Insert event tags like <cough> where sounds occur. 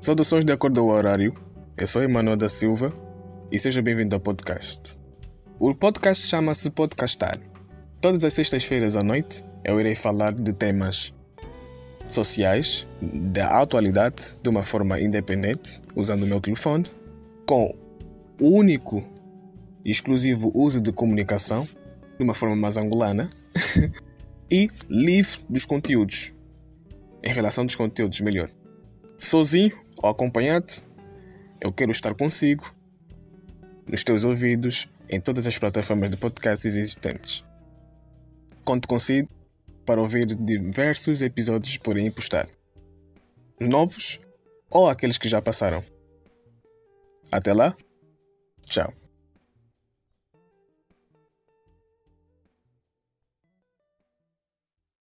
Saudações de acordo ao horário. Eu sou Emanuel da Silva e seja bem-vindo ao podcast. O podcast chama-se Podcastar. Todas as sextas-feiras à noite eu irei falar de temas sociais, da atualidade, de uma forma independente, usando o meu telefone, com o único e exclusivo uso de comunicação, de uma forma mais angolana, <laughs> e livre dos conteúdos. Em relação dos conteúdos, melhor. Sozinho ou acompanhado, eu quero estar consigo, nos teus ouvidos, em todas as plataformas de podcasts existentes. Conto consigo para ouvir diversos episódios por aí postar. Novos ou aqueles que já passaram. Até lá, tchau.